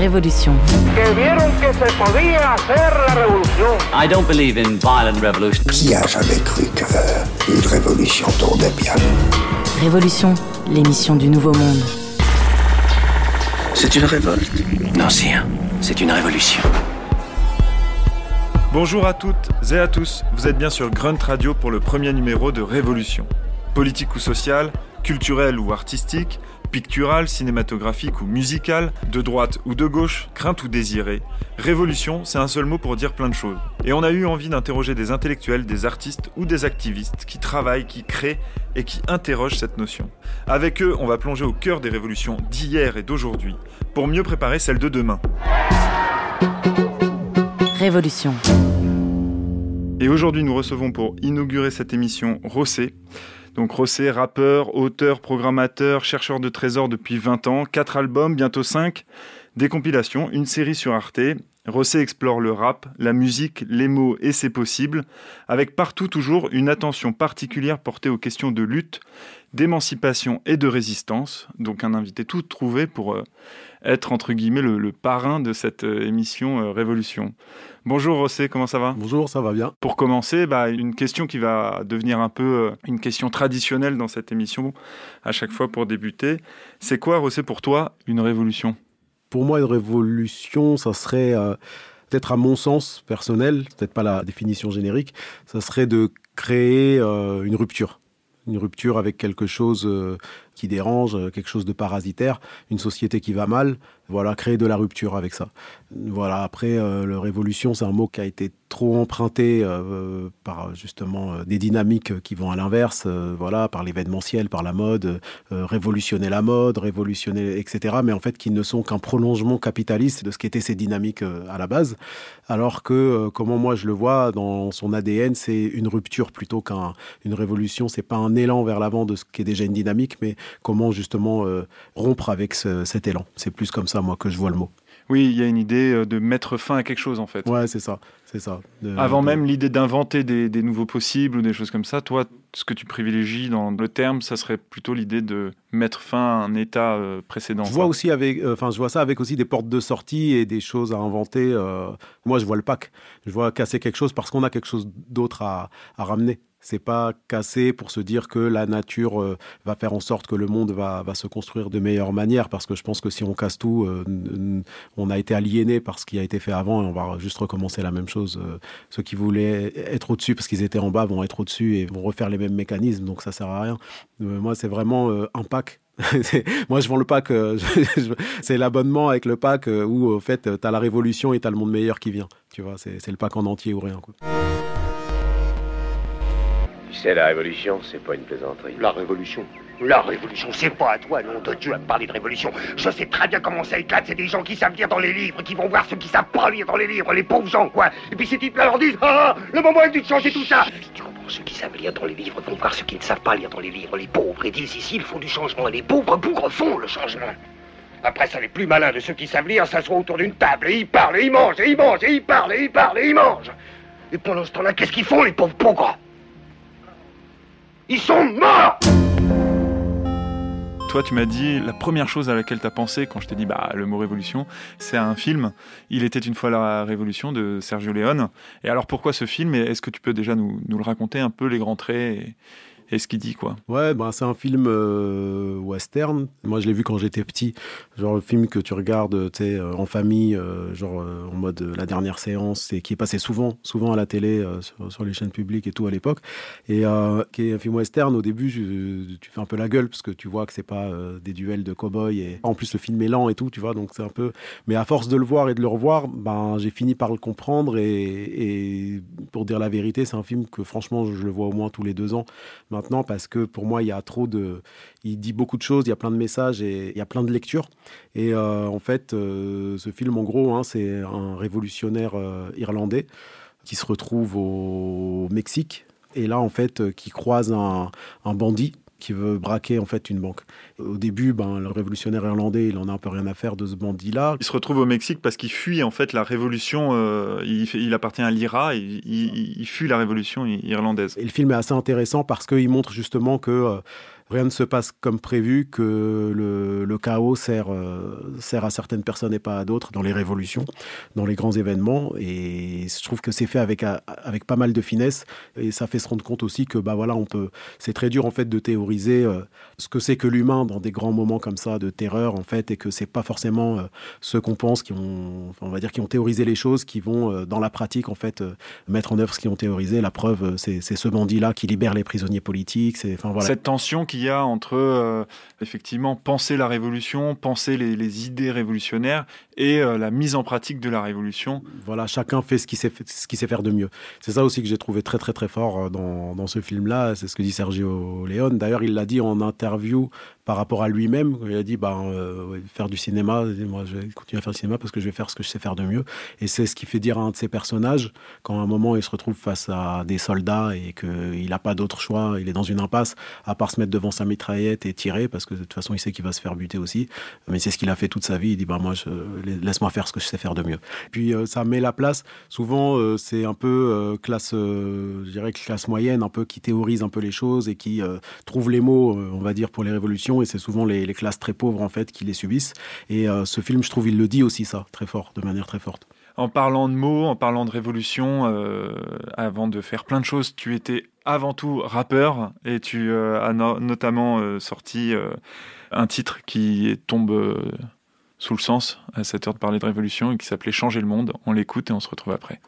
Révolution. I don't believe in violent revolution. Qui a jamais cru qu'une révolution tournait bien? Révolution, l'émission du Nouveau Monde. C'est une révolte Non, sire. C'est une révolution. Bonjour à toutes et à tous, vous êtes bien sur Grunt Radio pour le premier numéro de Révolution. Politique ou sociale, culturelle ou artistique, picturale, cinématographique ou musicale, de droite ou de gauche, crainte ou désirée. Révolution, c'est un seul mot pour dire plein de choses. Et on a eu envie d'interroger des intellectuels, des artistes ou des activistes qui travaillent, qui créent et qui interrogent cette notion. Avec eux, on va plonger au cœur des révolutions d'hier et d'aujourd'hui, pour mieux préparer celles de demain. Révolution. Et aujourd'hui, nous recevons pour inaugurer cette émission Rossé. Donc Rossé, rappeur, auteur, programmateur, chercheur de trésors depuis 20 ans, 4 albums, bientôt 5, des compilations, une série sur Arte. Rossé explore le rap, la musique, les mots et ses possibles, avec partout toujours une attention particulière portée aux questions de lutte, d'émancipation et de résistance. Donc un invité tout trouvé pour euh, être entre guillemets le, le parrain de cette euh, émission euh, Révolution. Bonjour Rossé, comment ça va? Bonjour, ça va bien. Pour commencer, bah, une question qui va devenir un peu une question traditionnelle dans cette émission à chaque fois pour débuter. C'est quoi Rossé pour toi une révolution? Pour moi, une révolution, ça serait, euh, peut-être à mon sens personnel, peut-être pas la définition générique, ça serait de créer euh, une rupture. Une rupture avec quelque chose euh, qui dérange, quelque chose de parasitaire, une société qui va mal. Voilà, créer de la rupture avec ça. Voilà, après, euh, le révolution, c'est un mot qui a été trop emprunté euh, par justement euh, des dynamiques qui vont à l'inverse, euh, voilà, par l'événementiel, par la mode, euh, révolutionner la mode, révolutionner, etc. Mais en fait, qui ne sont qu'un prolongement capitaliste de ce qu'étaient ces dynamiques euh, à la base. Alors que, euh, comment moi je le vois, dans son ADN, c'est une rupture plutôt qu'une révolution. C'est pas un élan vers l'avant de ce qui est déjà une dynamique, mais comment justement euh, rompre avec ce- cet élan. C'est plus comme ça, moi, que je vois le mot. Oui, il y a une idée euh, de mettre fin à quelque chose en fait. Ouais, c'est ça, c'est ça. De- Avant de- même l'idée d'inventer des, des nouveaux possibles ou des choses comme ça, toi, ce que tu privilégies dans le terme, ça serait plutôt l'idée de mettre fin à un état euh, précédent. Je vois quoi. aussi avec, euh, enfin, je vois ça avec aussi des portes de sortie et des choses à inventer. euh, moi, je vois le pack. Je vois casser quelque chose parce qu'on a quelque chose d'autre à, à ramener. C'est pas casser pour se dire que la nature euh, va faire en sorte que le monde va, va se construire de meilleure manière. Parce que je pense que si on casse tout, euh, on a été aliéné par ce qui a été fait avant et on va juste recommencer la même chose. Euh, ceux qui voulaient être au-dessus parce qu'ils étaient en bas vont être au-dessus et vont refaire les mêmes mécanismes. Donc ça sert à rien. Moi, c'est vraiment un pack. Moi, je vends le pack. c'est l'abonnement avec le pack où, au fait, tu as la révolution et tu as le monde meilleur qui vient. Tu vois, c'est c'est le pack en entier ou rien. Quoi. Tu sais, la révolution, c'est pas une plaisanterie. La révolution La révolution, c'est pas à toi, nom de Dieu, à me parler de révolution. Je sais très bien comment ça éclate, c'est des gens qui savent lire dans les livres, qui vont voir ceux qui savent pas lire dans les livres, les pauvres gens, quoi. Et puis ces types-là leur disent, ah, ah, le moment est de changer tout ça. Tu comprends, ceux qui savent lire dans les livres vont voir ceux qui ne savent pas lire dans les livres, les pauvres, et disent, ici, il faut du changement, et les pauvres bougres font le changement. Après ça, les plus malins de ceux qui savent lire s'assoient autour d'une table, et ils parlent, et ils mangent, et ils mangent, et ils parlent, et ils parlent, et ils mangent. Et pendant ce temps-là, qu'est-ce qu'ils font, les pauvres bougres? Ils sont morts Toi, tu m'as dit la première chose à laquelle tu as pensé quand je t'ai dit bah, le mot révolution, c'est un film. Il était une fois la révolution de Sergio Leone. Et alors pourquoi ce film? Est-ce que tu peux déjà nous, le raconter un peu, les grands traits et ce qu'il dit quoi Ouais, ben, c'est un film euh, western. Moi, je l'ai vu quand j'étais petit. Genre le film que tu regardes tu sais, euh, en famille, euh, genre en mode la dernière séance, et qui est passé souvent, souvent à la télé, sur, les chaînes publiques et tout à l'époque. Et qui est un film western. Au début, je- tu fais un peu la gueule parce que tu vois que c'est pas des duels de cow-boys. Et en plus, le film est lent et tout, tu vois. Donc c'est un peu. Mais à force de le voir et de le revoir, ben j'ai fini par le comprendre. Et, et pour dire la vérité, c'est un film que franchement, je le vois au moins tous les deux ans parce que pour moi, il y a trop de. Il dit beaucoup de choses, il y a plein de messages et il y a plein de lectures. Et euh, en fait, euh, ce film, en gros, hein, c'est un révolutionnaire euh, irlandais qui se retrouve au Mexique et là, en fait, qui croise un bandit qui veut braquer en fait une banque. Au début, ben, le révolutionnaire irlandais, il en a un peu rien à faire de ce bandit-là. Il se retrouve au Mexique parce qu'il fuit en fait la révolution. euh, il, appartient à l'IRA. Il, il- il fuit la révolution irlandaise. Et le film est assez intéressant parce qu'il montre justement que euh, rien ne se passe comme prévu, que le, chaos sert, euh, sert à certaines personnes et pas à d'autres dans les révolutions, dans les grands événements. Et je trouve que c'est fait avec, avec pas mal de finesse. Et ça fait se rendre compte aussi que bah voilà, on peut. C'est très dur en fait de théoriser euh, ce que c'est que l'humain dans des grands moments comme ça de terreur en fait, et que c'est pas forcément euh, ceux qu'on pense qui ont, on va dire, qui ont théorisé les choses, qui vont dans la pratique en fait mettre en œuvre ce qu'ils ont théorisé. La preuve, c'est ce bandit-là qui libère les prisonniers politiques. Enfin voilà. Cette tension qui il y a entre euh, effectivement penser la révolution, penser les, idées révolutionnaires et euh, la mise en pratique de la révolution. Voilà, chacun fait ce qu'il sait, ce qu'il sait faire de mieux. C'est ça aussi que j'ai trouvé très très très fort euh, dans, dans ce film-là. C'est ce que dit Sergio Leone. D'ailleurs, il l'a dit en interview par rapport à lui-même. Il a dit bah, faire du cinéma, moi je vais continuer à faire du cinéma parce que je vais faire ce que je sais faire de mieux. Et c'est ce qui fait dire à un de ses personnages, quand à un moment il se retrouve face à des soldats et qu'il n'a pas d'autre choix, il est dans une impasse, à part se mettre devant sa mitraillette et tirer, parce que de toute façon il sait qu'il va se faire buter aussi. Mais c'est ce qu'il a fait toute sa vie. Il dit bah, moi, laisse-moi faire ce que je sais faire de mieux. Puis euh, ça met la place. Souvent, euh, c'est un peu euh, classe, je dirais classe moyenne, un peu qui théorise un peu les choses et qui trouve les mots, on va dire, pour les révolutions et c'est souvent les, classes très pauvres en fait qui les subissent. Et ce film, je trouve, il le dit aussi ça très fort, de manière très forte. En parlant de mots, en parlant de révolution, euh, avant de faire plein de choses, tu étais avant tout rappeur et tu euh, as notamment sorti un titre qui tombe sous le sens à cette heure de parler de révolution et qui s'appelait Changer le monde. On l'écoute et on se retrouve après.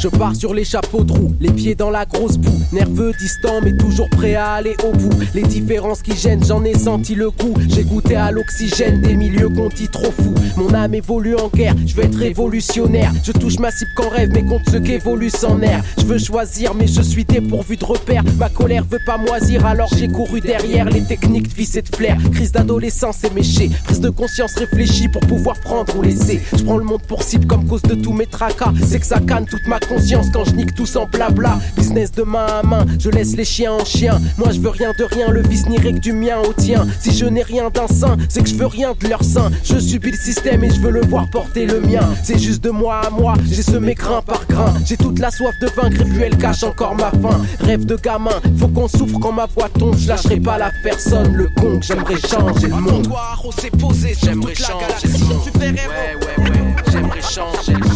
Je pars sur les chapeaux de roue, les pieds dans la grosse boue. Nerveux, distant, mais toujours prêt à aller au bout. Les différences qui gênent, j'en ai senti le coup. J'ai goûté à l'oxygène des milieux qu'on dit trop fous. Mon âme évolue en guerre, je veux être révolutionnaire. Je touche ma cible qu'en rêve, mais compte ce qu'évolue sans air. Je veux choisir, mais je suis dépourvu de repères. Ma colère veut pas moisir, alors j'ai couru derrière les techniques de vice et de flair. Crise d'adolescence éméchée, prise de conscience réfléchie pour pouvoir prendre ou laisser. Je prends le monde pour cible comme cause de tous mes tracas. C'est que ça canne toute ma conscience quand je nique tout en blabla. Business de main à main, je laisse les chiens en chien. Moi je veux rien de rien, le vice n'irait que du mien au tien. Si je n'ai rien d'un sein, c'est que je veux rien de leur sein. Je subis le système et je veux le voir porter le mien. C'est juste de moi à moi, j'ai semé grain par grain. J'ai toute la soif de vaincre et elle cache encore ma faim. Rêve de gamin, faut qu'on souffre quand ma voix tombe. Je lâcherai pas la personne, le con, j'aimerais changer le monde. J'aimerais changer le monde. Ouais, ouais, ouais, j'aimerais changer le monde.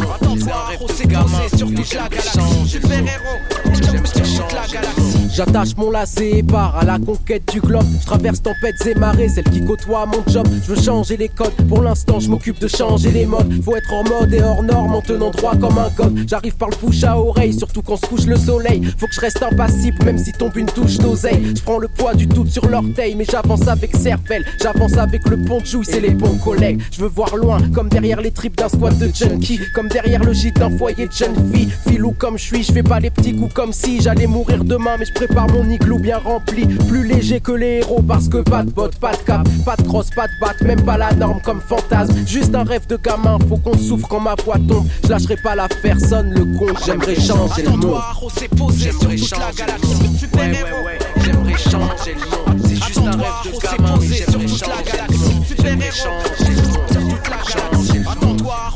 J'attache mon lacet et pars à la conquête du globe. Je traverse tempêtes et marées, celle qui côtoie mon job. Je veux changer les codes, pour l'instant je m'occupe de changer les modes. Faut être en mode et hors norme en tenant droit comme un code. J'arrive par le bouche à oreille, surtout quand se couche le soleil. Faut que je reste impassible, même si tombe une touche d'oseille. Je prends le poids du tout sur l'orteil, mais j'avance avec cervelle. J'avance avec le pont de jouy, c'est les bons collègues. Je veux voir loin, comme derrière les tripes d'un squat de junkie, comme derrière le gîte d'un foyer de jeune fille. Filou comme je suis, je fais pas les petits coups comme si j'allais mourir demain, mais je prépare mon igloo bien rempli. Plus léger que les héros parce que pas de bottes, pas de cap, pas de crosse, pas de batte, même pas la norme comme fantasme. Juste un rêve de gamin, faut qu'on souffre quand ma voix tombe. Je lâcherai pas la personne, le con, j'aimerais changer le monde. J'aimerais changer le monde. Ouais, ouais, ouais, j'aimerais changer le monde. C'est juste un rêve de gamin, j'aimerais changer le monde. J'aimerais changer le monde.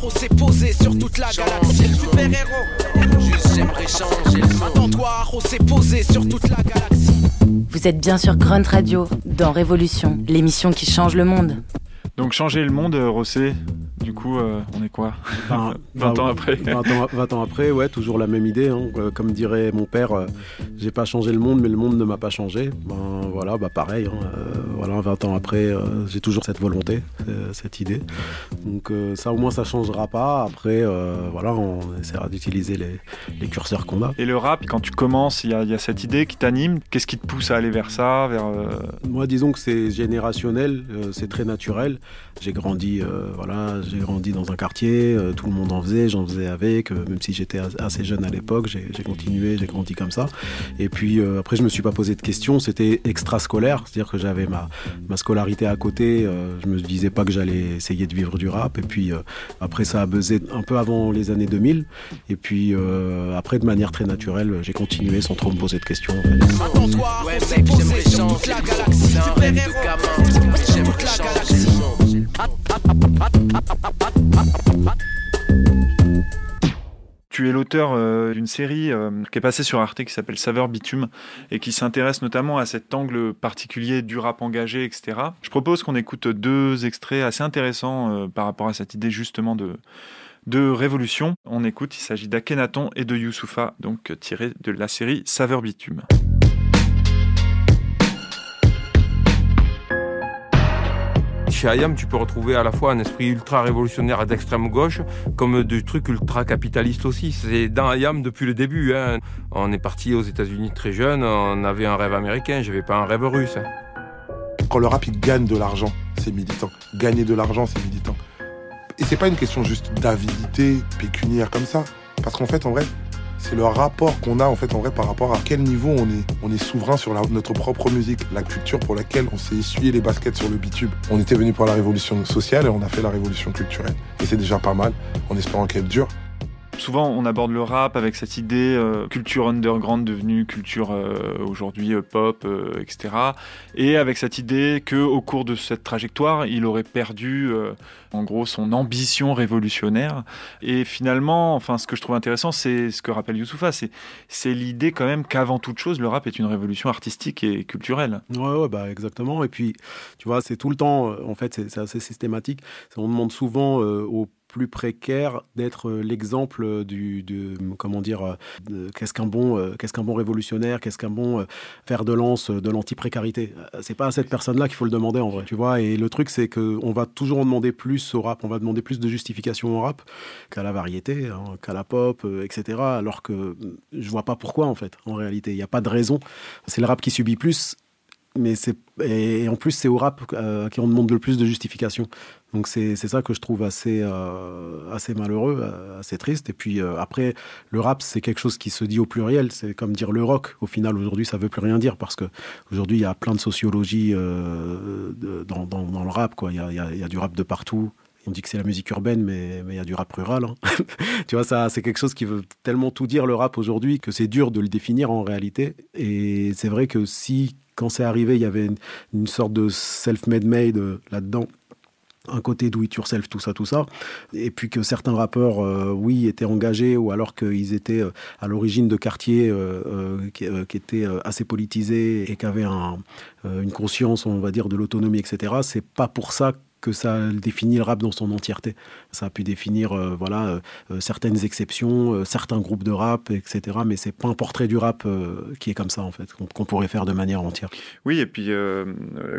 On s'est posé sur toute la galaxie. Super-héros. Juste j'aimerais changer le monde. Attends-toi, on s'est posé sur toute la galaxie. Vous êtes bien sur Grunt Radio, dans Révolution, l'émission qui change le monde. Donc changer le monde, euh, Rossé, du coup, euh, on est quoi 20, ans après 20 ans, après, ouais, toujours la même idée. Hein. Euh, comme dirait mon père, j'ai pas changé le monde, mais le monde ne m'a pas changé. Ben voilà, bah pareil. Hein. voilà, 20 ans après, j'ai toujours cette volonté, cette idée. Donc ça, au moins, ça changera pas. Après, voilà, on essaiera d'utiliser les, curseurs qu'on a. Et le rap, quand tu commences, il y, y, a cette idée qui t'anime. Qu'est-ce qui te pousse à aller vers ça vers, Moi, disons que c'est générationnel, c'est très naturel. J'ai grandi, euh, voilà, j'ai grandi dans un quartier, euh, tout le monde en faisait, j'en faisais avec, euh, même si j'étais assez jeune à l'époque, j'ai continué, j'ai grandi comme ça. Et puis après, je me suis pas posé de questions, c'était extrascolaire, c'est-à-dire que j'avais ma, ma scolarité à côté, je me disais pas que j'allais essayer de vivre du rap. Et puis après, ça a buzzé un peu avant les années 2000. Et puis après, de manière très naturelle, j'ai continué sans trop me poser de questions. En fait. toute la galaxie. Tu es l'auteur euh, d'une série euh, qui est passée sur Arte qui s'appelle Saveur Bitume et qui s'intéresse notamment à cet angle particulier du rap engagé, etc. Je propose qu'on écoute deux extraits assez intéressants euh, par rapport à cette idée justement de, de révolution. On écoute, il s'agit d'Akhenaton et de Youssoufa, donc tiré de la série Saveur Bitume. Chez Ayam, tu peux retrouver à la fois un esprit ultra révolutionnaire d'extrême gauche, comme du truc ultra capitaliste aussi. C'est dans Ayam depuis le début. Hein. On est parti aux États-Unis très jeune, on avait un rêve américain, j'avais pas un rêve russe. Hein. Quand le rap il gagne de l'argent, c'est militant. Gagner de l'argent, c'est militant. Et c'est pas une question juste d'avidité pécuniaire comme ça. Parce qu'en fait, en vrai, c'est le rapport qu'on a en fait en vrai par rapport à quel niveau on est, on est souverain sur notre propre musique, la culture pour laquelle on s'est essuyé les baskets sur le bitume. On était venu pour la révolution sociale et on a fait la révolution culturelle. Et c'est déjà pas mal, en espérant qu'elle dure. Souvent, on aborde le rap avec cette idée euh, culture underground devenue culture euh, aujourd'hui euh, pop, etc. Et avec cette idée que au cours de cette trajectoire, il aurait perdu, en gros, son ambition révolutionnaire. Et finalement, enfin, ce que je trouve intéressant, c'est ce que rappelle Youssoufa, c'est l'idée quand même qu'avant toute chose, le rap est une révolution artistique et culturelle. Ouais, ouais, bah exactement. Et puis, tu vois, c'est tout le temps, en fait, c'est assez systématique. On demande souvent aux plus précaire d'être euh, l'exemple euh, du, comment dire, euh, qu'est-ce qu'un bon, qu'est-ce qu'un bon révolutionnaire, qu'est-ce qu'un bon fer de lance de l'anti-précarité. C'est pas à cette personne-là qu'il faut le demander en vrai, tu vois. Et le truc, c'est qu'on va toujours en demander plus au rap, on va demander plus de justification au rap qu'à la variété, hein, qu'à la pop, etc. Alors que je vois pas pourquoi en fait, en réalité. Il n'y a pas de raison. C'est le rap qui subit plus mais c'est et en plus c'est au rap euh, qui en demande le plus de justification. Donc c'est ça que je trouve assez euh, assez malheureux, euh, assez triste. Et puis après le rap c'est quelque chose qui se dit au pluriel. C'est comme dire le rock. Au final aujourd'hui ça veut plus rien dire parce que aujourd'hui il y a plein de sociologie dans, dans, le rap quoi. Il y a, y a, du rap de partout. On dit que c'est la musique urbaine, mais il y a du rap rural. Hein. tu vois, ça, c'est quelque chose qui veut tellement tout dire le rap aujourd'hui que c'est dur de le définir en réalité. Et c'est vrai que si quand c'est arrivé, il y avait une, sorte de self-made made euh, là-dedans un côté do it yourself, tout ça, tout ça. Et puis que certains rappeurs, euh, oui, étaient engagés ou alors qu'ils étaient euh, à l'origine de quartiers qui, étaient assez politisés et qui avaient une conscience, on va dire, de l'autonomie, etc. C'est pas pour ça que ça définit le rap dans son entièreté. Ça a pu définir euh, voilà, euh, euh, certaines exceptions, certains groupes de rap, etc. Mais c'est pas un portrait du rap qui est comme ça, en fait, qu'on pourrait faire de manière entière. Oui, et puis,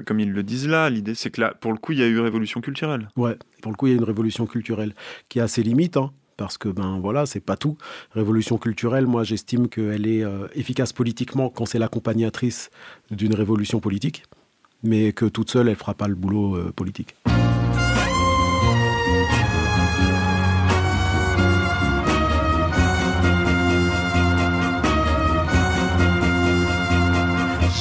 comme ils le disent là, l'idée, c'est que là, pour le coup, il y a eu révolution culturelle. Ouais, pour le coup, il y a une révolution culturelle qui a ses limites, hein, parce que ben voilà, c'est pas tout. Révolution culturelle, moi j'estime qu'elle est efficace politiquement quand c'est l'accompagnatrice d'une révolution politique, mais que toute seule elle fera pas le boulot politique.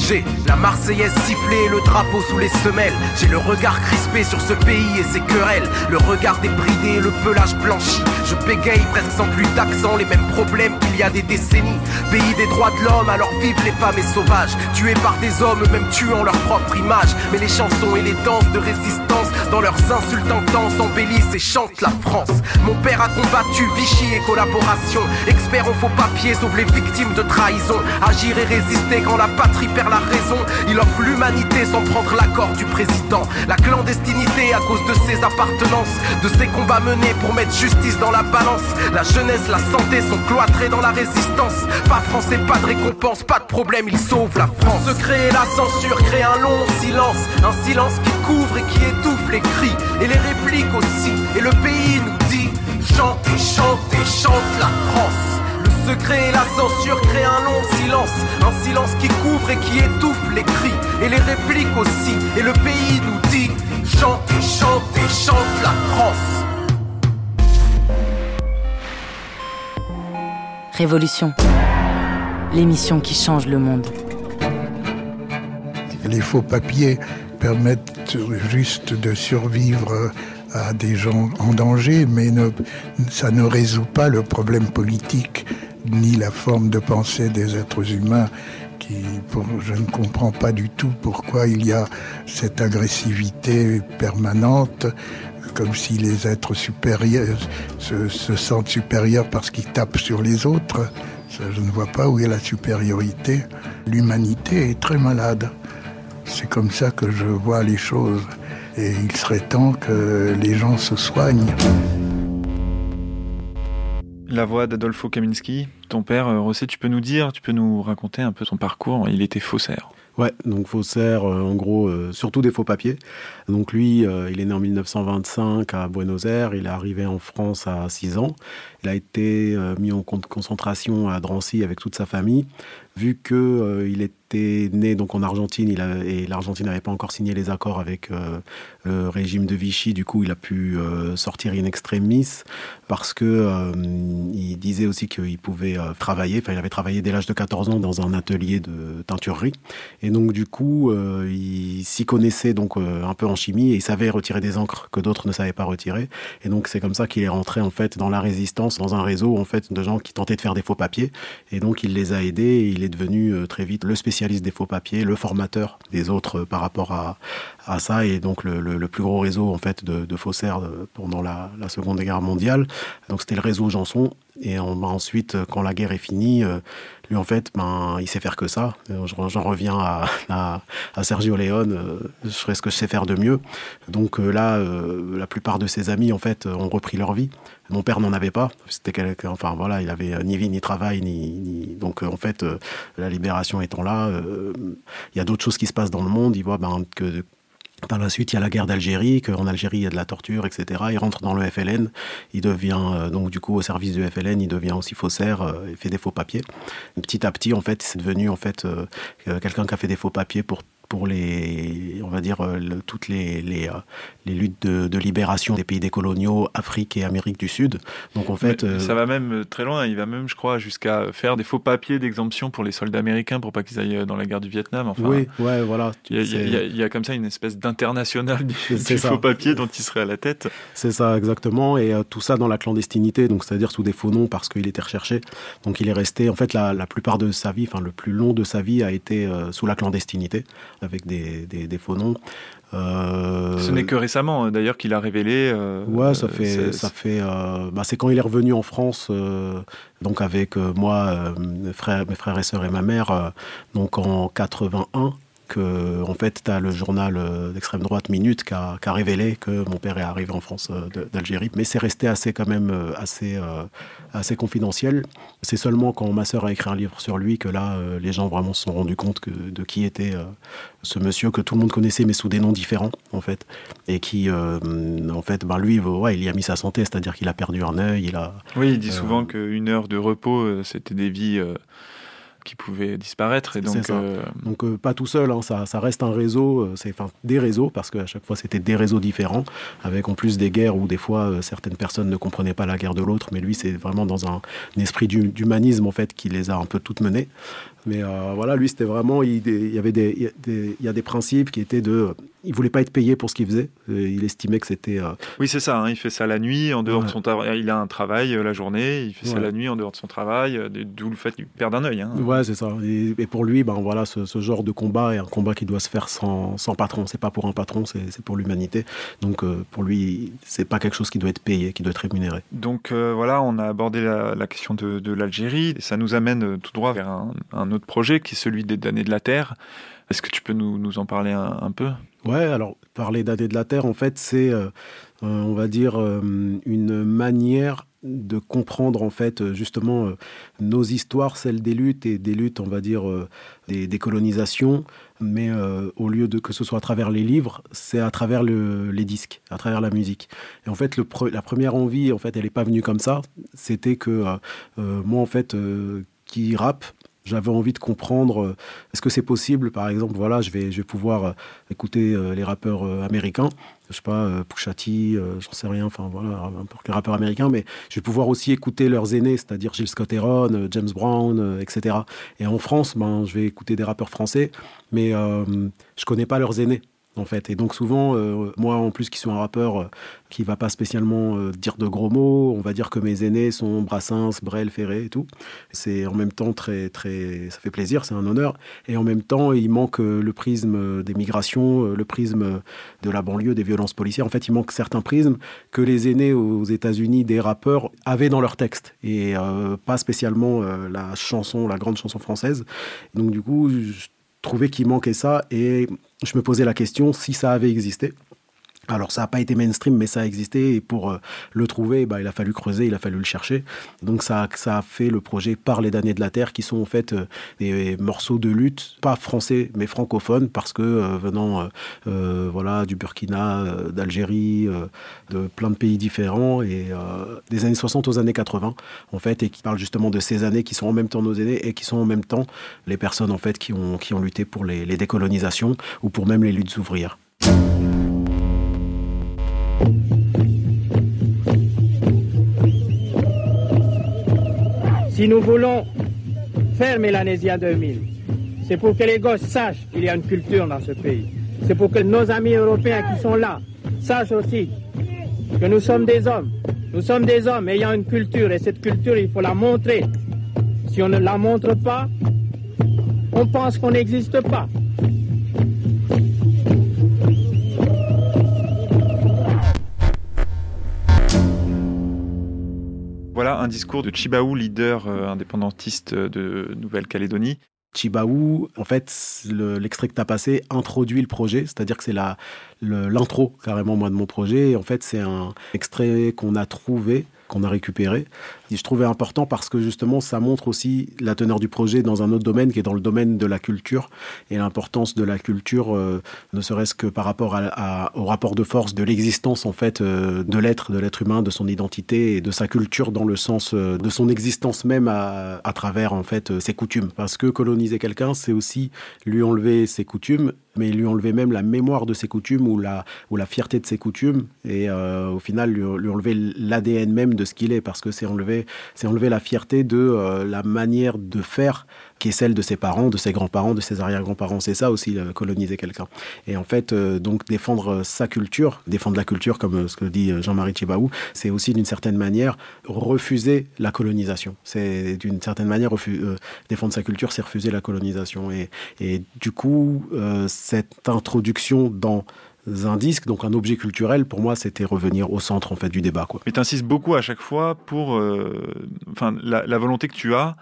J'ai la Marseillaise sifflée, le drapeau sous les semelles. J'ai le regard crispé sur ce pays et ses querelles. Le regard débridé, le pelage blanchi. Je bégaye presque sans plus d'accent, les mêmes problèmes qu'il y a des décennies. Pays des droits de l'homme, alors vivent les femmes et sauvages. Tués par des hommes, même tuant leur propre image. Mais les chansons et les danses de résistance, dans leurs insultes intenses, embellissent et chantent la France. Mon père a combattu Vichy et collaboration. Expert en faux papiers, sauve les victimes de trahison. Agir et résister quand la patrie perd la raison. Il offre l'humanité sans prendre l'accord du président. La clandestinité à cause de ses appartenances, de ses combats menés pour mettre justice dans la balance. La jeunesse, la santé sont cloîtrés dans la résistance. Pas français, pas de récompense, pas de problème, il sauve la France. Se créer la censure crée un long silence, un silence qui couvre et qui étouffe les cris et les répliques aussi. Et le pays nous dit chante chante et chante la France secret et la censure créent un long silence. Un silence qui couvre et qui étouffe les cris et les répliques aussi. Et le pays nous dit chante et chante et chante la France. Révolution. L'émission qui change le monde. Les faux papiers permettent juste de survivre à des gens en danger, mais ça ne résout pas le problème politique ni la forme de pensée des êtres humains qui, je ne comprends pas du tout pourquoi il y a cette agressivité permanente, comme si les êtres supérieurs se, se sentent supérieurs parce qu'ils tapent sur les autres. je ne vois pas où est la supériorité. L'humanité est très malade. C'est comme ça que je vois les choses. Et il serait temps que les gens se soignent. La voix d'Adolfo Kaminski, ton père, euh, Rosset, tu peux nous dire, tu peux nous raconter un peu son parcours Il était faussaire. Ouais, donc faussaire, euh, en gros, euh, surtout des faux papiers. Donc lui, il est né en 1925 à Buenos Aires, il est arrivé en France à 6 ans. Il a été mis en concentration à Drancy avec toute sa famille vu qu'il euh, il était né donc en Argentine et l'Argentine n'avait pas encore signé les accords avec euh, le régime de Vichy, du coup il a pu euh, sortir in extremis parce que il disait aussi qu'il pouvait travailler, enfin il avait travaillé dès l'âge de 14 ans dans un atelier de teinturerie. Et donc du coup il s'y connaissait donc un peu en chimie et il savait retirer des encres que d'autres ne savaient pas retirer. Et donc c'est comme ça qu'il est rentré en fait dans la résistance, dans un réseau en fait de gens qui tentaient de faire des faux papiers. Et donc il les a aidés et il est devenu euh, très vite le spécialiste des faux papiers, le formateur des autres euh, par rapport à, à ça, et donc le, plus gros réseau en fait de, faussaires euh, pendant la, Seconde Guerre mondiale. Donc c'était le réseau Janson. Et bah, ensuite, quand la guerre est finie, lui en fait, ben, il sait faire que ça. J'en reviens à, à, Sergio Leone, je ferai ce que je sais faire de mieux. Donc là, la plupart de ses amis en fait ont repris leur vie. Mon père n'en avait pas. C'était quelqu'un, enfin voilà, il avait ni vie ni travail, ni, donc en fait, la libération étant là, il y a d'autres choses qui se passent dans le monde. Il voit ben, que par la suite, il y a la guerre d'Algérie, qu'en Algérie, il y a de la torture, etc. Il rentre dans le FLN. Il devient, euh, donc du coup, au service du FLN, il devient aussi faussaire, euh, il fait des faux papiers. Petit à petit, en fait, c'est devenu, en fait, euh, quelqu'un qui a fait des faux papiers pour pour les, on va dire, euh, toutes les, les, euh, les luttes de, de, libération des pays décoloniaux, Afrique et Amérique du Sud. Donc en fait, euh, ça va même très loin. Il va même, je crois, jusqu'à faire des faux papiers d'exemption pour les soldats américains pour pas qu'ils aillent dans la guerre du Vietnam. Enfin, oui, ouais, voilà. Il y, y, a comme ça une espèce d'international du, faux papier dont il serait à la tête. C'est ça, exactement. Et tout ça dans la clandestinité, donc c'est-à-dire sous des faux noms parce qu'il était recherché. Donc il est resté, en fait, la, la plupart de sa vie, enfin le plus long de sa vie a été sous la clandestinité avec des, des, faux noms. Euh, Ce n'est que récemment, hein, d'ailleurs, qu'il a révélé. Euh, ouais, ça fait, ça fait. Euh, bah, c'est quand il est revenu en France, donc avec moi, mes frères, mes frères et sœurs et ma mère, donc en 81 que en fait tu as le journal d'extrême droite Minute qui a, révélé que mon père est arrivé en France d'Algérie mais c'est resté assez quand même assez assez confidentiel. C'est seulement quand ma sœur a écrit un livre sur lui que là, euh, les gens vraiment se sont rendus compte de qui était euh, ce monsieur que tout le monde connaissait, mais sous des noms différents, en fait. Et qui, euh, en fait, ben lui, il y a mis sa santé, c'est-à-dire qu'il a perdu un œil. Il a, oui, il dit souvent qu'une heure de repos, c'était des vies qui pouvaient disparaître. Et donc, euh, donc euh, pas tout seul, hein, ça, ça, reste un réseau, euh, c'est enfin des réseaux, parce qu'à chaque fois c'était des réseaux différents, avec en plus des guerres où des fois certaines personnes ne comprenaient pas la guerre de l'autre, mais lui c'est vraiment dans un, esprit d'humanisme en fait qui les a un peu toutes menées. Mais voilà, lui c'était vraiment, il, il, y avait des, il y a des principes qui étaient de il voulait pas être payé pour ce qu'il faisait. Euh, il estimait que c'était. Euh, oui, c'est ça. Hein. il fait ça la nuit, en dehors de son travail. Il a un travail euh, la journée. Il fait ça la nuit, en dehors de son travail. D'où le fait qu'il perd un œil. Hein. Ouais, c'est ça. Et, pour lui, ben voilà, ce, genre de combat est un combat qui doit se faire sans, sans patron. C'est pas pour un patron, c'est pour l'humanité. Donc pour lui, c'est pas quelque chose qui doit être payé, qui doit être rémunéré. Donc voilà, on a abordé la, question de, l'Algérie. Ça nous amène tout droit vers un, autre projet qui est celui des damnés de la terre. Est-ce que tu peux nous, nous en parler un peu? Ouais, alors parler d'année de la Terre, en fait, c'est, euh, euh, on va dire, euh, une manière de comprendre en fait justement nos histoires, celles des luttes et des luttes, on va dire, des, colonisations, mais au lieu de que ce soit à travers les livres, c'est à travers le, les disques, à travers la musique. Et en fait, la première envie, en fait, elle n'est pas venue comme ça. C'était que moi, en fait, qui rappe, j'avais envie de comprendre euh, est-ce que c'est possible, par exemple, voilà, je vais, je vais pouvoir euh, écouter euh, les rappeurs américains, je sais pas, Pusha T, j'en sais rien, enfin voilà, les rappeurs américains, mais je vais pouvoir aussi écouter leurs aînés, c'est-à-dire Gilles Scott Heron, James Brown, etc. Et en France, ben, je vais écouter des rappeurs français, mais je connais pas leurs aînés. En fait. Et donc souvent, euh, moi en plus qui suis un rappeur euh, qui va pas spécialement euh, dire de gros mots, on va dire que mes aînés sont Brassens, Brel, Ferré et tout. C'est en même temps très très, ça fait plaisir, c'est un honneur. Et en même temps, il manque le prisme des migrations, le prisme de la banlieue, des violences policières. En fait, il manque certains prismes que les aînés aux États-Unis des rappeurs avaient dans leur texte et pas spécialement la chanson, la grande chanson française. Donc du coup, je trouvais qu'il manquait ça et je me posais la question si ça avait existé. Alors ça n'a pas été mainstream, mais ça a existé. Et pour euh, le trouver, bah, il a fallu creuser, il a fallu le chercher. Donc ça, ça a fait le projet Par les damnés de la Terre, qui sont en fait euh, des morceaux de lutte, pas français, mais francophones, parce que euh, venant voilà, du Burkina, d'Algérie, de plein de pays différents, et des années 60 aux années 80, en fait, et qui parlent justement de ces années qui sont en même temps nos aînés et qui sont en même temps les personnes en fait qui ont, qui ont lutté pour les, les décolonisations ou pour même les luttes ouvrières. Si nous voulons faire Mélanésia 2000, c'est pour que les gosses sachent qu'il y a une culture dans ce pays. C'est pour que nos amis européens qui sont là sachent aussi que nous sommes des hommes. Nous sommes des hommes ayant une culture et cette culture, il faut la montrer. Si on ne la montre pas, on pense qu'on n'existe pas. Un discours de Chibaou, leader euh, indépendantiste de Nouvelle-Calédonie. Chibaou, en fait, l'extrait que tu as passé introduit le projet, c'est-à-dire que c'est l'intro carrément moi de mon projet. Et en fait, c'est un extrait qu'on a trouvé qu'on a récupéré. Et je trouvais important parce que justement, ça montre aussi la teneur du projet dans un autre domaine qui est dans le domaine de la culture et l'importance de la culture, euh, ne serait-ce que par rapport au rapport de force de l'existence en fait euh, de l'être, de l'être humain, de son identité et de sa culture dans le sens euh, de son existence même à, à travers en fait ses coutumes. Parce que coloniser quelqu'un, c'est aussi lui enlever ses coutumes mais lui enlever même la mémoire de ses coutumes ou la, ou la fierté de ses coutumes, et au final lui, lui enlever l'ADN même de ce qu'il est, parce que c'est enlever, c'est enlever la fierté de euh, la manière de faire qui est celle de ses parents, de ses grands-parents, de ses arrière-grands-parents. C'est ça aussi, euh, coloniser quelqu'un. Et en fait, euh, donc défendre sa culture, défendre la culture, comme ce que dit Jean-Marie Chibaou, c'est aussi d'une certaine manière refuser la colonisation. C'est d'une certaine manière défendre sa culture, c'est refuser la colonisation. Et, et du coup, cette introduction dans un disque, donc un objet culturel, pour moi, c'était revenir au centre en fait du débat. Quoi. Mais tu insistes beaucoup à chaque fois pour euh, enfin, la, volonté que tu as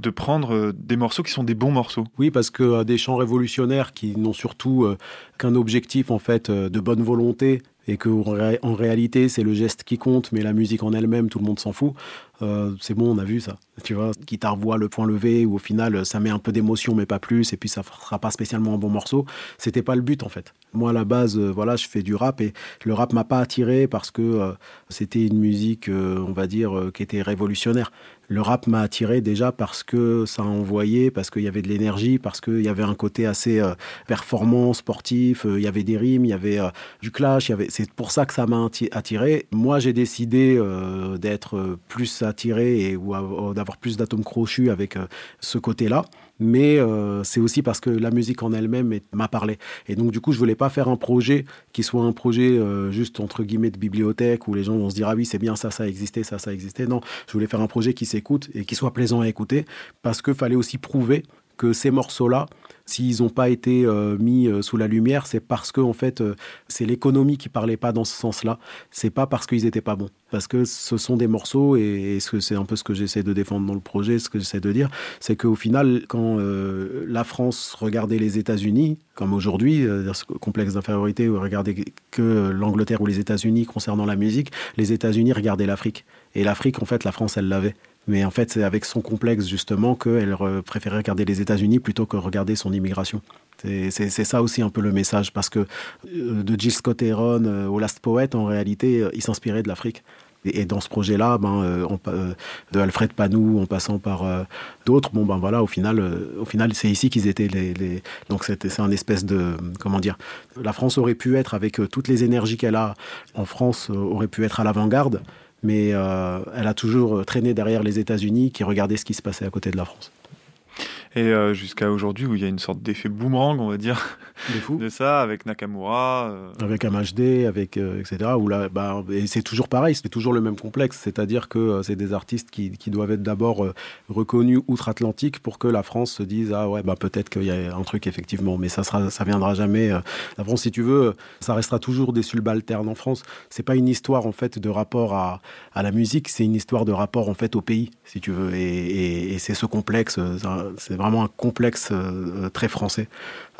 de prendre euh, des morceaux qui sont des bons morceaux. Oui, parce que euh, des chants révolutionnaires qui n'ont surtout qu'un objectif en fait de bonne volonté et que en réalité c'est le geste qui compte, mais la musique en elle-même, tout le monde s'en fout. Euh, c'est bon, on a vu ça. Tu vois, guitare voix, le point levé, où au final ça met un peu d'émotion, mais pas plus, et puis ça sera pas spécialement un bon morceau. C'était pas le but en fait. Moi à la base, euh, voilà, je fais du rap et le rap m'a pas attiré parce que euh, c'était une musique, on va dire, qui était révolutionnaire. Le rap m'a attiré déjà parce que ça envoyait, parce qu'il y avait de l'énergie, parce qu'il y avait un côté assez performant, sportif, il y avait des rimes, il y avait du clash, c'est pour ça que ça m'a attiré. Moi j'ai décidé d'être plus attiré et, ou d'avoir plus d'atomes crochus avec euh, ce côté-là. Mais euh, c'est aussi parce que la musique en elle-même m'a parlé. Et donc, du coup, je voulais pas faire un projet qui soit un projet euh, juste entre guillemets de bibliothèque où les gens vont se dire Ah oui, c'est bien, ça, ça existait, ça, ça existait. Non, je voulais faire un projet qui s'écoute et qui soit plaisant à écouter parce qu'il fallait aussi prouver que ces morceaux-là, S'ils n'ont pas été euh, mis euh, sous la lumière, c'est parce que en fait, euh, c'est l'économie qui parlait pas dans ce sens-là. C'est pas parce qu'ils étaient pas bons, parce que ce sont des morceaux et, c'est un peu ce que j'essaie de défendre dans le projet, ce que j'essaie de dire, c'est qu'au final, quand la France regardait les États-Unis, comme aujourd'hui, ce complexe d'infériorité, ou regardait que l'Angleterre ou les États-Unis concernant la musique, les États-Unis regardaient l'Afrique. Et l'Afrique, en fait, la France, elle l'avait. Mais en fait, c'est avec son complexe justement qu'elle préférait regarder les États-Unis plutôt que regarder son immigration. C'est ça aussi un peu le message, parce que euh, de Jill Scott Heron euh, au Last Poet, en réalité, euh, il s'inspirait de l'Afrique. Et, dans ce projet-là, ben, de Alfred Panou en passant par d'autres, bon ben voilà, au final, final, c'est ici qu'ils étaient donc c'est un espèce de comment dire, la France aurait pu être avec toutes les énergies qu'elle a en France, aurait pu être à l'avant-garde mais euh, elle a toujours traîné derrière les États-Unis qui regardaient ce qui se passait à côté de la France. Et euh, jusqu'à aujourd'hui, où il y a une sorte d'effet boomerang, on va dire, de ça, avec Nakamura. Euh. Avec MHD, avec, euh, etc. Où là, bah, et c'est toujours pareil, c'est toujours le même complexe. C'est-à-dire que c'est des artistes qui, qui doivent être d'abord reconnus outre-Atlantique pour que la France se dise Ah ouais, bah, peut-être qu'il y a un truc, effectivement. Mais ça sera, ça viendra jamais. La France, si tu veux, ça restera toujours des subalternes en France. C'est pas une histoire, en fait, de rapport à, à la musique, c'est une histoire de rapport, en fait, au pays, si tu veux. Et, et, et c'est ce complexe, c'est vraiment un complexe euh, très français,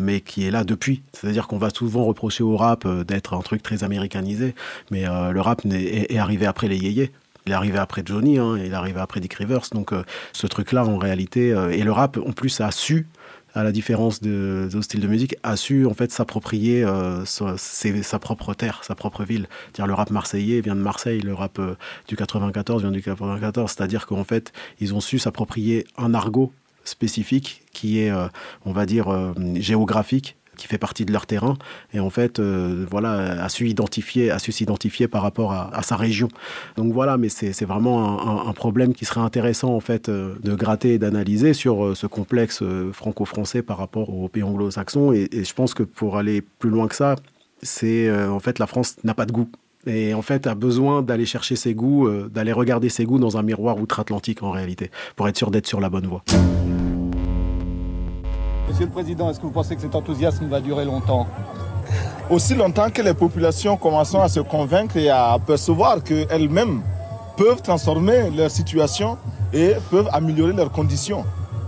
mais qui est là depuis. C'est-à-dire qu'on va souvent reprocher au rap euh, d'être un truc très américanisé, mais euh, le rap est, arrivé après les yéyés. Il est arrivé après Johnny, hein, il est arrivé après Dick Rivers. Donc ce truc-là, en réalité, et le rap, en plus, a su à la différence de, de styles de musique, a su en fait s'approprier euh, sa, propre terre, sa propre ville. Dire le rap marseillais vient de Marseille, le rap euh, du 94 vient du 94. C'est-à-dire qu'en fait, ils ont su s'approprier un argot spécifique qui est, euh, on va dire, géographique qui fait partie de leur terrain. Et en fait euh, voilà a su identifier a su s'identifier par rapport à, sa région. Donc voilà mais c'est vraiment un, problème qui serait intéressant en fait euh, de gratter et d'analyser sur euh, ce complexe franco-français par rapport aux pays anglo-saxons et, je pense que pour aller plus loin que ça c'est en fait la France n'a pas de goût et en fait a besoin d'aller chercher ses goûts d'aller regarder ses goûts dans un miroir outre-Atlantique en réalité pour être sûr d'être sur la bonne voie. Monsieur le Président, est-ce que vous pensez que cet enthousiasme va durer longtemps? Aussi longtemps que les populations commenceront à se convaincre et à percevoir qu'elles-mêmes peuvent transformer leur situation et peuvent améliorer leurs conditions.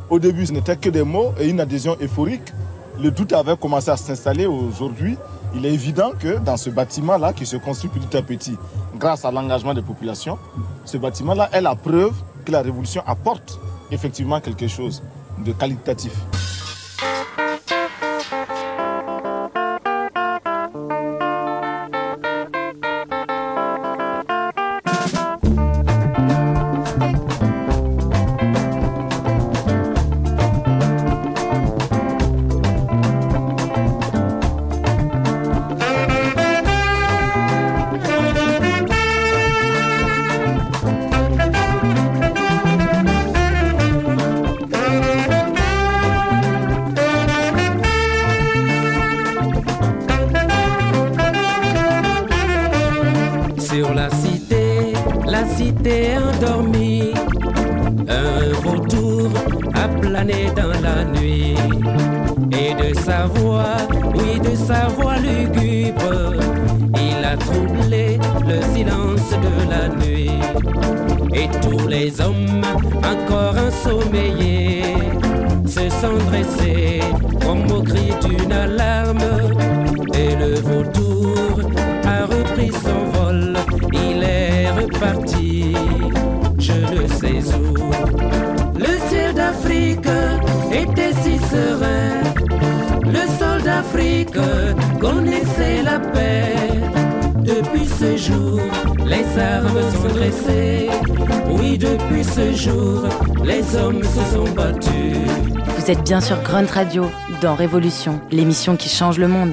Au début, ce n'était que des mots et une adhésion euphorique. Le doute avait commencé à s'installer aujourd'hui. Il est évident que dans ce bâtiment-là, qui se construit petit à petit grâce à l'engagement des populations, ce bâtiment-là est la preuve que la révolution apporte effectivement quelque chose de qualitatif. Vous êtes bien sur Grunt Radio, dans Révolution, l'émission qui change le monde.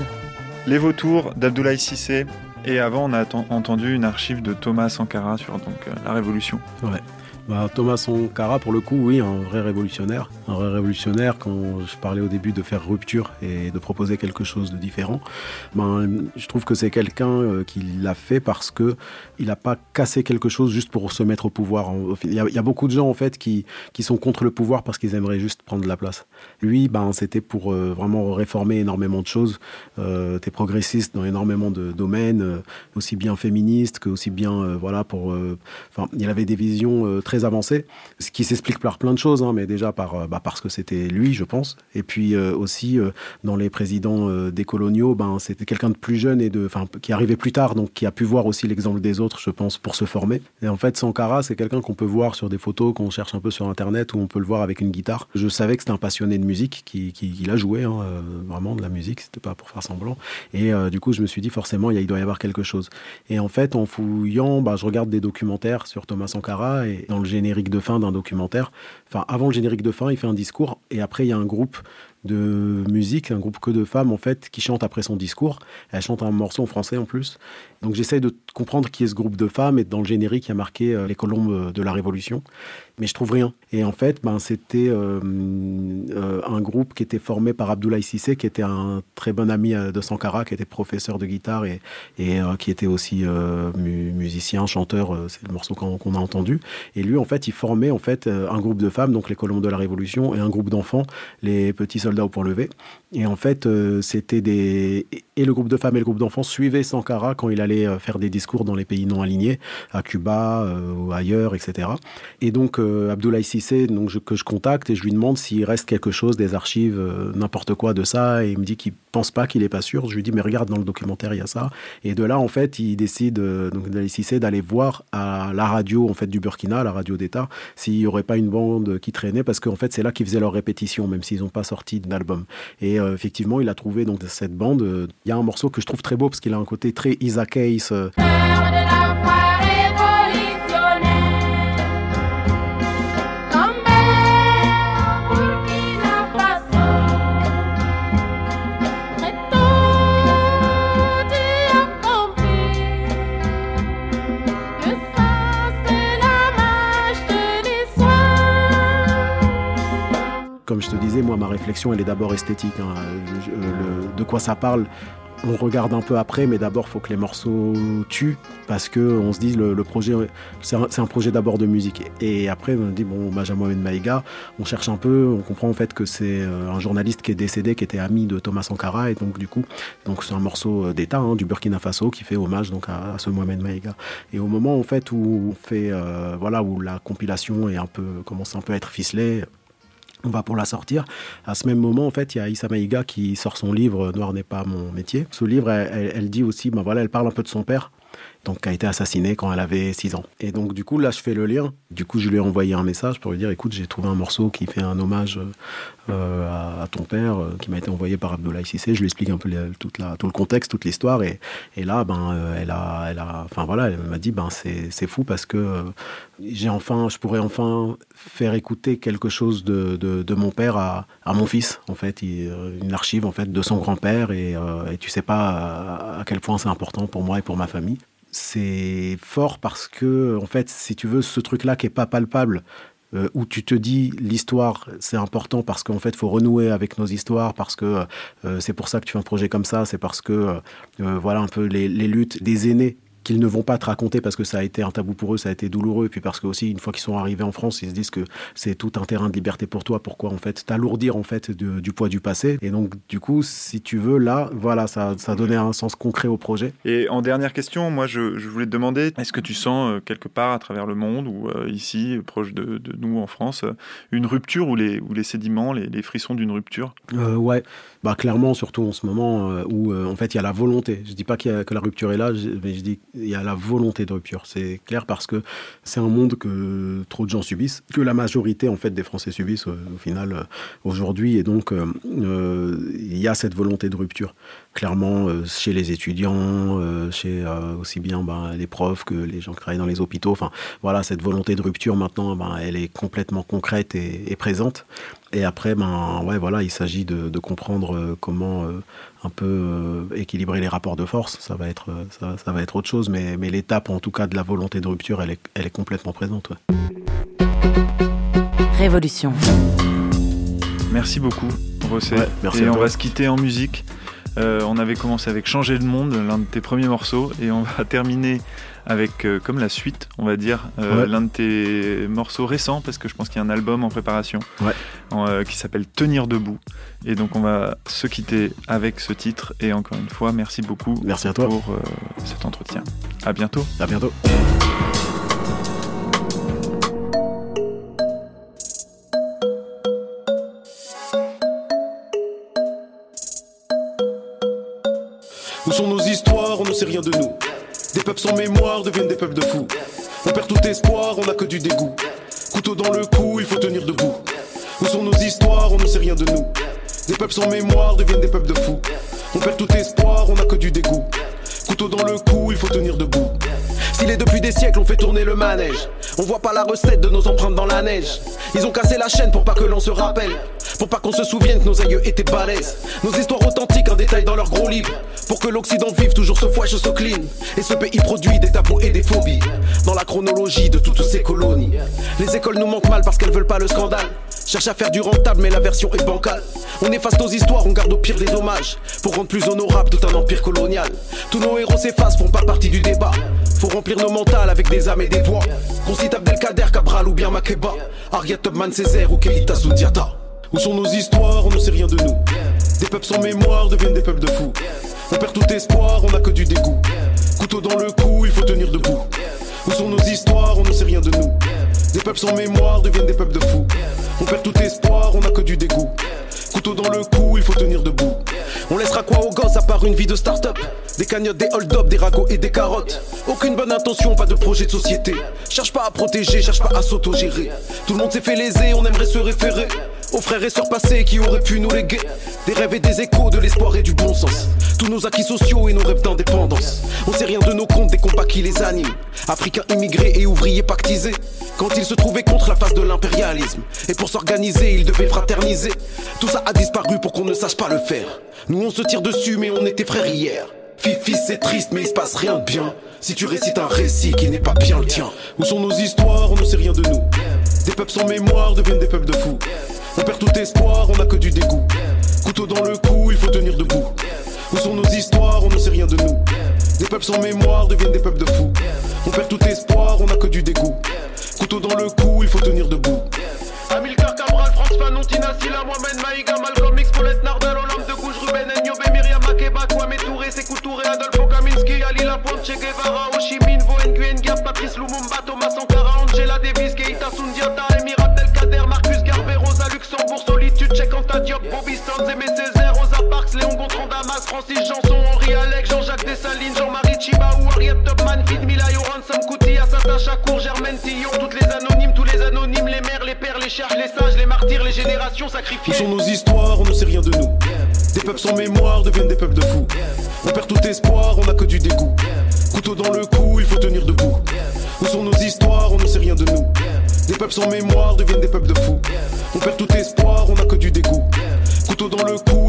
Les vautours d'Abdoulaye Sissé. Et avant, on a entendu une archive de Thomas Sankara sur donc, euh, la Révolution. Ouais. Bah, Thomas Sankara, pour le coup, oui, un vrai révolutionnaire. Un vrai révolutionnaire, quand je parlais au début de faire rupture et de proposer quelque chose de différent, ben, je trouve que c'est quelqu'un euh, qui l'a fait parce que il n'a pas cassé quelque chose juste pour se mettre au pouvoir. Il y, a, beaucoup de gens, en fait, qui, sont contre le pouvoir parce qu'ils aimeraient juste prendre la place. Lui, ben, c'était pour euh, vraiment réformer énormément de choses. Euh, T'es progressiste dans énormément de domaines, euh, aussi bien féministe que aussi bien, voilà, pour... Enfin, il avait des visions très avancé, ce qui s'explique par plein de choses, hein, mais déjà par, euh, bah, parce que c'était lui, je pense, et puis euh, aussi euh, dans les présidents des coloniaux, ben, c'était quelqu'un de plus jeune et de, qui arrivait plus tard, donc qui a pu voir aussi l'exemple des autres, je pense, pour se former. Et en fait, Sankara, c'est quelqu'un qu'on peut voir sur des photos, qu'on cherche un peu sur Internet, où on peut le voir avec une guitare. Je savais que c'était un passionné de musique, qui, qui, a joué hein, vraiment de la musique, c'était pas pour faire semblant. Et du coup, je me suis dit forcément, il doit y avoir quelque chose. Et en fait, en fouillant, bah, je regarde des documentaires sur Thomas Sankara, et dans le générique de fin d'un documentaire. Enfin, avant le générique de fin, il fait un discours et après, il y a un groupe de musique, un groupe que de femmes en fait qui chantent après son discours. Elle chante un morceau en français en plus. Donc j'essaye de comprendre qui est ce groupe de femmes et dans le générique il y a marqué euh, les colombes de la Révolution, mais je trouve rien. Et en fait, ben c'était euh, euh, un groupe qui était formé par Abdoulaye Sissé, qui était un très bon ami de Sankara, qui était professeur de guitare et, et qui était aussi musicien, chanteur. c'est le morceau qu'on a entendu. Et lui, en fait, il formait en fait un groupe de femmes, donc les colombes de la Révolution, et un groupe d'enfants, les petits soldats au point levé. Et en fait, c'était des et le groupe de femmes et le groupe d'enfants suivaient Sankara quand il allait euh, faire des discours dans les pays non alignés, à Cuba euh, ou ailleurs, etc. Et donc euh, Abdoulaye Sissé, donc que je contacte et je lui demande s'il reste quelque chose des archives, n'importe quoi de ça, et il me dit qu'il pense pas, qu'il est pas sûr. Je lui dis mais regarde dans le documentaire il y a ça. Et de là en fait il décide donc Abdoulaye Sissé d'aller voir à la radio en fait du Burkina, la radio d'État, s'il y aurait pas une bande qui traînait parce qu'en fait c'est là qu'ils faisaient leurs répétitions même s'ils n'ont pas sorti d'album. Et effectivement il a trouvé donc cette bande. Il y a un morceau que je trouve très beau parce qu'il a un côté très Isaac euh. Moi, ma réflexion, elle est d'abord esthétique. Hein. de quoi ça parle on regarde un peu après, mais d'abord, faut que les morceaux tuent, parce que on se dit, le, projet, c'est un, projet d'abord de musique. Et après, on dit, bon, Benjamin Maïga, on cherche un peu, on comprend en fait que c'est euh, un journaliste qui est décédé, qui était ami de Thomas Sankara, et donc du coup, donc c'est un morceau euh, d'État hein, du Burkina Faso qui fait hommage donc à, ce Mohamed Maïga. Et au moment en fait où on fait, euh, voilà, où la compilation est un peu commence un peu à être ficelée, on va pour la sortir. À ce même moment, en fait, il y a Issa Maïga qui sort son livre Noir n'est pas mon métier. Ce livre, elle, dit aussi, ben voilà, elle parle un peu de son père, donc a été assassinée quand elle avait 6 ans. Et donc du coup là je fais le lien. Du coup je lui ai envoyé un message pour lui dire écoute j'ai trouvé un morceau qui fait un hommage euh, à, ton père euh, qui m'a été envoyé par Abdoulaye Sissé. Je lui explique un peu tout le contexte, toute l'histoire et, là ben euh, elle a elle a enfin voilà elle m'a dit ben c'est fou parce que j'ai enfin je pourrais enfin faire écouter quelque chose de, de, mon père à, mon fils en fait une archive en fait de son grand-père et, et tu sais pas à quel point c'est important pour moi et pour ma famille c'est fort parce que, en fait, si tu veux, ce truc-là qui est pas palpable, euh, où tu te dis l'histoire, c'est important parce qu'en fait, faut renouer avec nos histoires, parce que euh, c'est pour ça que tu fais un projet comme ça, c'est parce que, euh, voilà, un peu les, les, luttes des aînés qu'ils ne vont pas te raconter parce que ça a été un tabou pour eux, ça a été douloureux, et puis parce que aussi une fois qu'ils sont arrivés en France, ils se disent que c'est tout un terrain de liberté pour toi. Pourquoi en fait t'alourdir en fait du poids du passé Et donc du coup, si tu veux, là, voilà, ça, ça donnait un sens concret au projet. Et en dernière question, moi, je, voulais te demander, est-ce que tu sens euh, quelque part à travers le monde ou euh, ici, proche de, nous en France, euh, une rupture ou les, ou les sédiments, les, frissons d'une rupture? Ouais, bah clairement, surtout en ce moment où en fait il y a la volonté. Je dis pas que la rupture est là, mais je dis il y a la volonté de rupture. C'est clair parce que c'est un monde que trop de gens subissent, que la majorité en fait des Français subissent euh, au final euh, aujourd'hui, et donc euh, il y a cette volonté de rupture. Clairement, chez les étudiants, chez aussi bien ben, les profs que les gens qui travaillent dans les hôpitaux. Enfin, voilà, cette volonté de rupture maintenant, ben, elle est complètement concrète et, présente. Et après, ben, ouais, voilà, il s'agit de, de, comprendre comment un peu euh, équilibrer les rapports de force, ça va être, euh, ça, va être autre chose, mais, mais l'étape en tout cas de la volonté de rupture, elle est, elle est complètement présente. Révolution. Merci beaucoup, Rossé. merci et on va se quitter en musique. Euh, on avait commencé avec Changer le monde, l'un de tes premiers morceaux, et on va terminer avec euh, comme la suite, on va dire, euh, l'un de tes morceaux récents, parce que je pense qu'il y a un album en préparation euh, qui s'appelle Tenir debout. Et donc on va se quitter avec ce titre. Et encore une fois, merci beaucoup merci à toi. pour cet entretien. À bientôt. À bientôt. Où sont nos histoires? On ne sait rien de nous. Des peuples sans mémoire deviennent des peuples de fous. On perd tout espoir, on n'a que du dégoût. Couteau dans le cou, il faut tenir debout. Où sont nos histoires, on ne sait rien de nous. Des peuples sans mémoire deviennent des peuples de fous. On perd tout espoir, on n'a que du dégoût. Couteau dans le cou, il faut tenir debout. S'il est depuis des siècles, on fait tourner le manège. On voit pas la recette de nos empreintes dans la neige. Ils ont cassé la chaîne pour pas que l'on se rappelle. Pour pas qu'on se souvienne que nos aïeux étaient balèzes. Nos histoires authentiques, en détail dans leurs gros livres. Pour que l'Occident vive toujours ce foie, ce clean. Et ce pays produit des tabous et des phobies. Dans la chronologie de toutes ces colonies. Les écoles nous manquent mal parce qu'elles veulent pas le scandale. Cherche à faire du rentable, mais la version est bancale. On efface nos histoires, on garde au pire des hommages. Pour rendre plus honorable tout un empire colonial. Tous nos héros s'effacent, font pas partie du débat. Faut remplir nos mentales avec des âmes et des voix. Qu'on Abdelkader, Cabral ou bien Makeba. Ariat Tubman, Césaire ou Keita Sundiata. Où sont nos histoires On ne sait rien de nous. Des peuples sans mémoire deviennent des peuples de fous. On perd tout espoir, on n'a que du dégoût. Couteau dans le cou, il faut tenir debout. Où sont nos histoires On ne sait rien de nous. Des peuples sans mémoire deviennent des peuples de fous. On perd tout espoir, on n'a que du dégoût. Couteau dans le cou, il faut tenir debout. On laissera quoi aux gosses à part une vie de start-up? Des cagnottes, des hold-up, des ragots et des carottes. Aucune bonne intention, pas de projet de société. Cherche pas à protéger, cherche pas à s'autogérer. Tout le monde s'est fait léser, on aimerait se référer aux frères et sœurs passés qui auraient pu nous léguer des rêves et des échos, de l'espoir et du bon sens. Tous nos acquis sociaux et nos rêves d'indépendance. On sait rien de nos comptes, des combats qui les animent. Africains immigrés et ouvriers pactisés. Quand ils se trouvaient contre la face de l'impérialisme. Et pour s'organiser, ils devaient fraterniser. Tout ça a disparu pour qu'on ne sache pas le faire. Nous on se tire dessus, mais on était frères hier. Fifi, c'est triste, mais il se passe rien de bien. Si tu récites un récit qui n'est pas bien le tien. Où sont nos histoires On ne sait rien de nous. Des peuples sans mémoire deviennent des peuples de fous. On perd tout espoir, on n'a que du dégoût. Couteau dans le cou, il faut tenir debout. Où sont nos histoires On ne sait rien de nous. Des peuples sans mémoire deviennent des peuples de fous. On perd tout espoir, on n'a que du dégoût. Couteau dans le cou, il faut tenir debout. Amilcar Cabral, France Fanon, Tina Silla, Mohamed Maïga, Malcolm X, Paulette Nardal, Olympe de Gouges, Ruben Nyobe, Myriam Makeba, Kwame Touré, Sekou Touré, Adolfo Kaminski, Ali Lapointe, Che Guevara, Ho Chi Minh, Vo Nguyen Gap, Patrice Lumumba, Thomas Sankara, Angela Davis, Keita Sundiata, Emir Abdelkader, Marcus Garvey, Rosa Luxembourg, Solitude, Cheikh Anta Diop, Bobby Stones, Aimé Césaire, Rosa Parks, Léon Gontran, Damas, Francis Janson, Henri Alex, Jean-Jacques Dessalines, Jean-Marie les sages, les martyrs, les générations sacrifiées. Où sont nos histoires On ne sait rien de nous. Des peuples sans mémoire deviennent des peuples de fous. On perd tout espoir, on n'a que du dégoût. Couteau dans le cou, il faut tenir debout. Où sont nos histoires On ne sait rien de nous. Des peuples sans mémoire deviennent des peuples de fous. On perd tout espoir, on n'a que du dégoût. Couteau dans le cou,